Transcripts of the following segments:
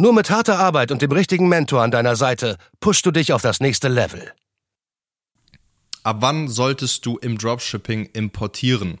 Nur mit harter Arbeit und dem richtigen Mentor an deiner Seite pushst du dich auf das nächste Level. Ab wann solltest du im Dropshipping importieren?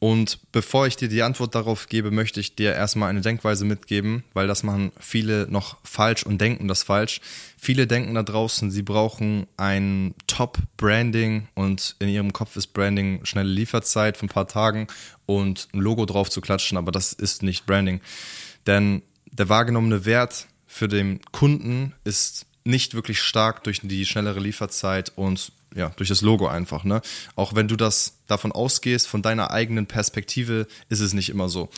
Und bevor ich dir die Antwort darauf gebe, möchte ich dir erstmal eine Denkweise mitgeben, weil das machen viele noch falsch und denken das falsch. Viele denken da draußen, sie brauchen ein Top-Branding und in ihrem Kopf ist Branding schnelle Lieferzeit von ein paar Tagen und ein Logo drauf zu klatschen, aber das ist nicht Branding. Denn der wahrgenommene Wert für den Kunden ist nicht wirklich stark durch die schnellere Lieferzeit und ja, durch das Logo einfach, ne? Auch wenn du das davon ausgehst, von deiner eigenen Perspektive, ist es nicht immer so.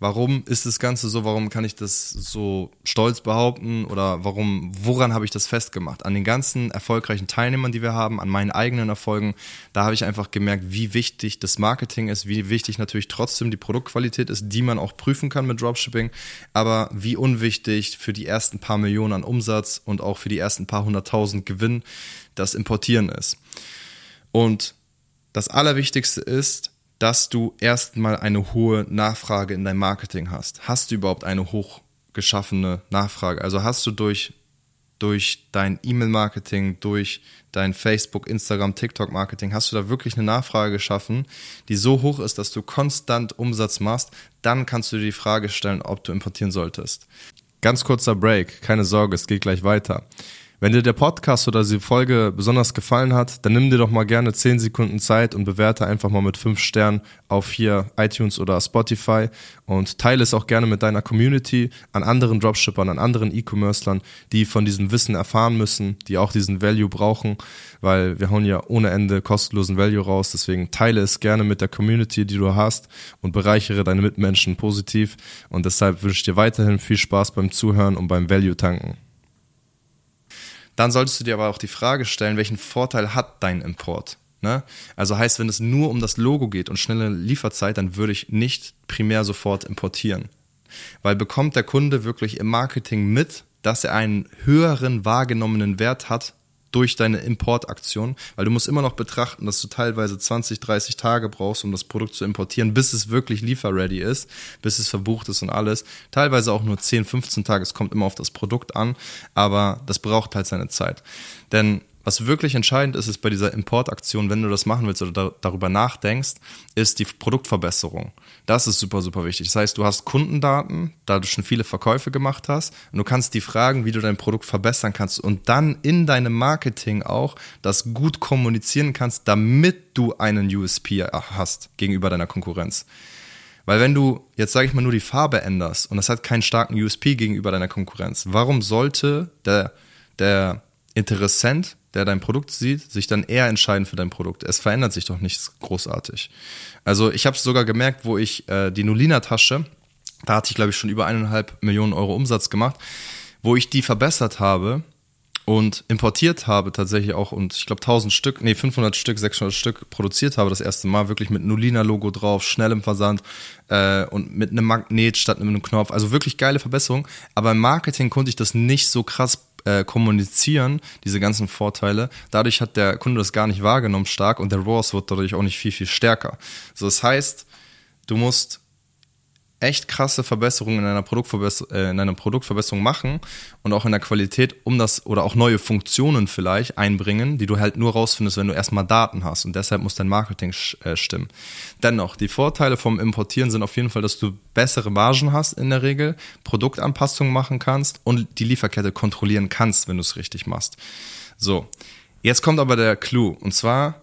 Warum ist das Ganze so? Warum kann ich das so stolz behaupten? Oder warum, woran habe ich das festgemacht? An den ganzen erfolgreichen Teilnehmern, die wir haben, an meinen eigenen Erfolgen, da habe ich einfach gemerkt, wie wichtig das Marketing ist, wie wichtig natürlich trotzdem die Produktqualität ist, die man auch prüfen kann mit Dropshipping, aber wie unwichtig für die ersten paar Millionen an Umsatz und auch für die ersten paar hunderttausend Gewinn das Importieren ist. Und das Allerwichtigste ist, dass du erstmal eine hohe Nachfrage in deinem Marketing hast. Hast du überhaupt eine hochgeschaffene Nachfrage? Also hast du durch, durch dein E-Mail-Marketing, durch dein Facebook, Instagram, TikTok-Marketing, hast du da wirklich eine Nachfrage geschaffen, die so hoch ist, dass du konstant Umsatz machst, dann kannst du dir die Frage stellen, ob du importieren solltest. Ganz kurzer Break, keine Sorge, es geht gleich weiter. Wenn dir der Podcast oder die Folge besonders gefallen hat, dann nimm dir doch mal gerne 10 Sekunden Zeit und bewerte einfach mal mit 5 Sternen auf hier iTunes oder Spotify und teile es auch gerne mit deiner Community, an anderen Dropshippern, an anderen E-Commercern, die von diesem Wissen erfahren müssen, die auch diesen Value brauchen, weil wir hauen ja ohne Ende kostenlosen Value raus. Deswegen teile es gerne mit der Community, die du hast und bereichere deine Mitmenschen positiv. Und deshalb wünsche ich dir weiterhin viel Spaß beim Zuhören und beim Value tanken. Dann solltest du dir aber auch die Frage stellen, welchen Vorteil hat dein Import? Ne? Also heißt, wenn es nur um das Logo geht und schnelle Lieferzeit, dann würde ich nicht primär sofort importieren. Weil bekommt der Kunde wirklich im Marketing mit, dass er einen höheren wahrgenommenen Wert hat durch deine Importaktion, weil du musst immer noch betrachten, dass du teilweise 20, 30 Tage brauchst, um das Produkt zu importieren, bis es wirklich lieferready ist, bis es verbucht ist und alles. Teilweise auch nur 10, 15 Tage, es kommt immer auf das Produkt an, aber das braucht halt seine Zeit. Denn was wirklich entscheidend ist, ist bei dieser Importaktion, wenn du das machen willst oder da, darüber nachdenkst, ist die Produktverbesserung. Das ist super, super wichtig. Das heißt, du hast Kundendaten, da du schon viele Verkäufe gemacht hast, und du kannst die fragen, wie du dein Produkt verbessern kannst und dann in deinem Marketing auch das gut kommunizieren kannst, damit du einen USP hast gegenüber deiner Konkurrenz. Weil wenn du jetzt sage ich mal nur die Farbe änderst und das hat keinen starken USP gegenüber deiner Konkurrenz, warum sollte der der Interessent der dein Produkt sieht, sich dann eher entscheiden für dein Produkt. Es verändert sich doch nichts großartig. Also ich habe es sogar gemerkt, wo ich äh, die Nolina-Tasche, da hatte ich glaube ich schon über eineinhalb Millionen Euro Umsatz gemacht, wo ich die verbessert habe und importiert habe tatsächlich auch und ich glaube 1000 Stück, nee 500 Stück, 600 Stück produziert habe das erste Mal wirklich mit Nolina-Logo drauf, schnell im Versand äh, und mit einem Magnet statt mit einem Knopf. Also wirklich geile Verbesserung. Aber im Marketing konnte ich das nicht so krass äh, kommunizieren, diese ganzen Vorteile. Dadurch hat der Kunde das gar nicht wahrgenommen stark und der ROAS wird dadurch auch nicht viel, viel stärker. So, das heißt, du musst echt krasse Verbesserungen in einer, äh, in einer Produktverbesserung machen und auch in der Qualität, um das oder auch neue Funktionen vielleicht einbringen, die du halt nur rausfindest, wenn du erstmal Daten hast und deshalb muss dein Marketing äh, stimmen. Dennoch, die Vorteile vom Importieren sind auf jeden Fall, dass du bessere Margen hast in der Regel, Produktanpassungen machen kannst und die Lieferkette kontrollieren kannst, wenn du es richtig machst. So, jetzt kommt aber der Clou und zwar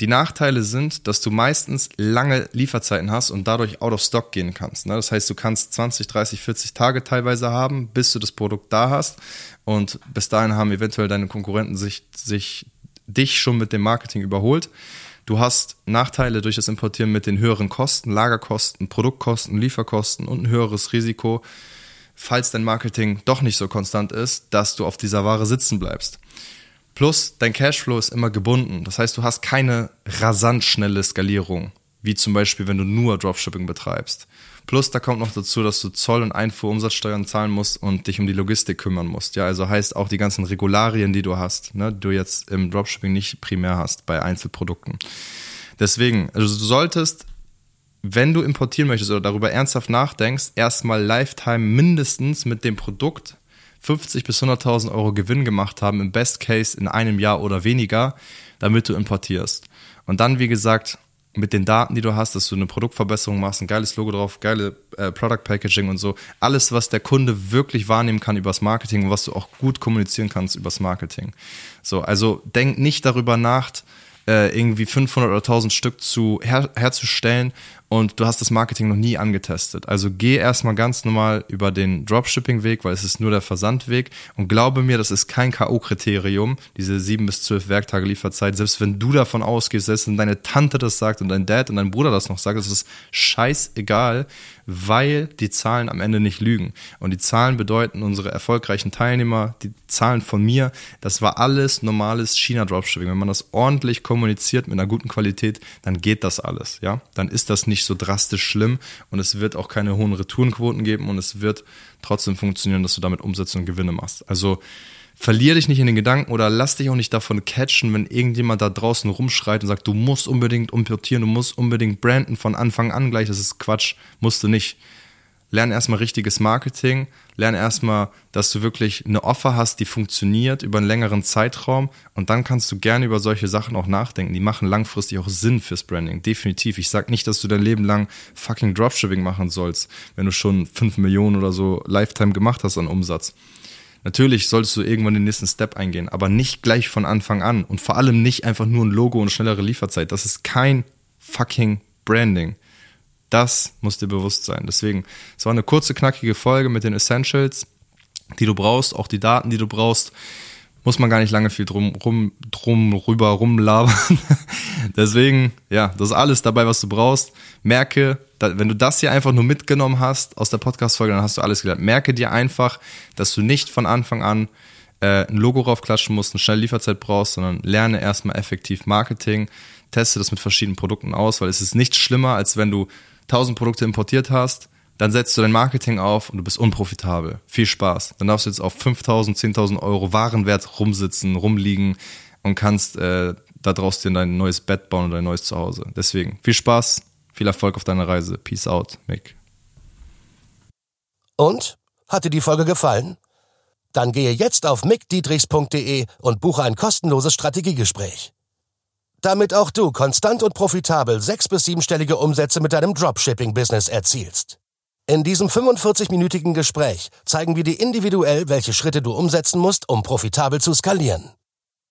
die Nachteile sind, dass du meistens lange Lieferzeiten hast und dadurch out of stock gehen kannst. Ne? Das heißt, du kannst 20, 30, 40 Tage teilweise haben, bis du das Produkt da hast. Und bis dahin haben eventuell deine Konkurrenten sich, sich dich schon mit dem Marketing überholt. Du hast Nachteile durch das Importieren mit den höheren Kosten, Lagerkosten, Produktkosten, Lieferkosten und ein höheres Risiko falls dein Marketing doch nicht so konstant ist, dass du auf dieser Ware sitzen bleibst. Plus, dein Cashflow ist immer gebunden. Das heißt, du hast keine rasant schnelle Skalierung, wie zum Beispiel, wenn du nur Dropshipping betreibst. Plus, da kommt noch dazu, dass du Zoll- und Einfuhrumsatzsteuern zahlen musst und dich um die Logistik kümmern musst. Ja, also heißt auch die ganzen Regularien, die du hast, ne, du jetzt im Dropshipping nicht primär hast bei Einzelprodukten. Deswegen, also du solltest wenn du importieren möchtest oder darüber ernsthaft nachdenkst, erstmal Lifetime mindestens mit dem Produkt 50 bis 100.000 Euro Gewinn gemacht haben, im Best Case in einem Jahr oder weniger, damit du importierst. Und dann, wie gesagt, mit den Daten, die du hast, dass du eine Produktverbesserung machst, ein geiles Logo drauf, geile äh, Product Packaging und so. Alles, was der Kunde wirklich wahrnehmen kann übers Marketing und was du auch gut kommunizieren kannst übers Marketing. So, also denk nicht darüber nach, äh, irgendwie 500 oder 1000 Stück zu her herzustellen und du hast das Marketing noch nie angetestet. Also geh erstmal ganz normal über den Dropshipping-Weg, weil es ist nur der Versandweg und glaube mir, das ist kein K.O.-Kriterium, diese sieben bis zwölf Werktage Lieferzeit. Selbst wenn du davon ausgehst, selbst wenn deine Tante das sagt und dein Dad und dein Bruder das noch sagt, das ist scheißegal, weil die Zahlen am Ende nicht lügen. Und die Zahlen bedeuten unsere erfolgreichen Teilnehmer, die Zahlen von mir, das war alles normales China-Dropshipping. Wenn man das ordentlich kommuniziert mit einer guten Qualität, dann geht das alles, ja. Dann ist das nicht so drastisch schlimm und es wird auch keine hohen Retourenquoten geben und es wird trotzdem funktionieren, dass du damit Umsätze und Gewinne machst. Also, verlier dich nicht in den Gedanken oder lass dich auch nicht davon catchen, wenn irgendjemand da draußen rumschreit und sagt, du musst unbedingt importieren, du musst unbedingt branden von Anfang an gleich. Das ist Quatsch, musst du nicht. Lern erstmal richtiges Marketing, lern erstmal, dass du wirklich eine Offer hast, die funktioniert über einen längeren Zeitraum und dann kannst du gerne über solche Sachen auch nachdenken. Die machen langfristig auch Sinn fürs Branding, definitiv. Ich sag nicht, dass du dein Leben lang fucking Dropshipping machen sollst, wenn du schon 5 Millionen oder so Lifetime gemacht hast an Umsatz. Natürlich solltest du irgendwann den nächsten Step eingehen, aber nicht gleich von Anfang an und vor allem nicht einfach nur ein Logo und schnellere Lieferzeit. Das ist kein fucking Branding. Das muss dir bewusst sein. Deswegen, es war eine kurze, knackige Folge mit den Essentials, die du brauchst, auch die Daten, die du brauchst muss man gar nicht lange viel drum, rum, drum rüber rumlabern. Deswegen, ja, das ist alles dabei, was du brauchst. Merke, wenn du das hier einfach nur mitgenommen hast aus der Podcast-Folge, dann hast du alles gelernt. Merke dir einfach, dass du nicht von Anfang an äh, ein Logo raufklatschen musst, eine schnelle Lieferzeit brauchst, sondern lerne erstmal effektiv Marketing, teste das mit verschiedenen Produkten aus, weil es ist nicht schlimmer, als wenn du 1000 Produkte importiert hast, dann setzt du dein Marketing auf und du bist unprofitabel. Viel Spaß. Dann darfst du jetzt auf 5.000, 10.000 Euro Warenwert rumsitzen, rumliegen und kannst äh, da draußen dir dein neues Bett bauen oder dein neues Zuhause. Deswegen viel Spaß, viel Erfolg auf deiner Reise. Peace out, Mick. Und? Hat dir die Folge gefallen? Dann gehe jetzt auf mickdietrichs.de und buche ein kostenloses Strategiegespräch. Damit auch du konstant und profitabel sechs- bis siebenstellige Umsätze mit deinem Dropshipping-Business erzielst. In diesem 45-minütigen Gespräch zeigen wir dir individuell, welche Schritte du umsetzen musst, um profitabel zu skalieren.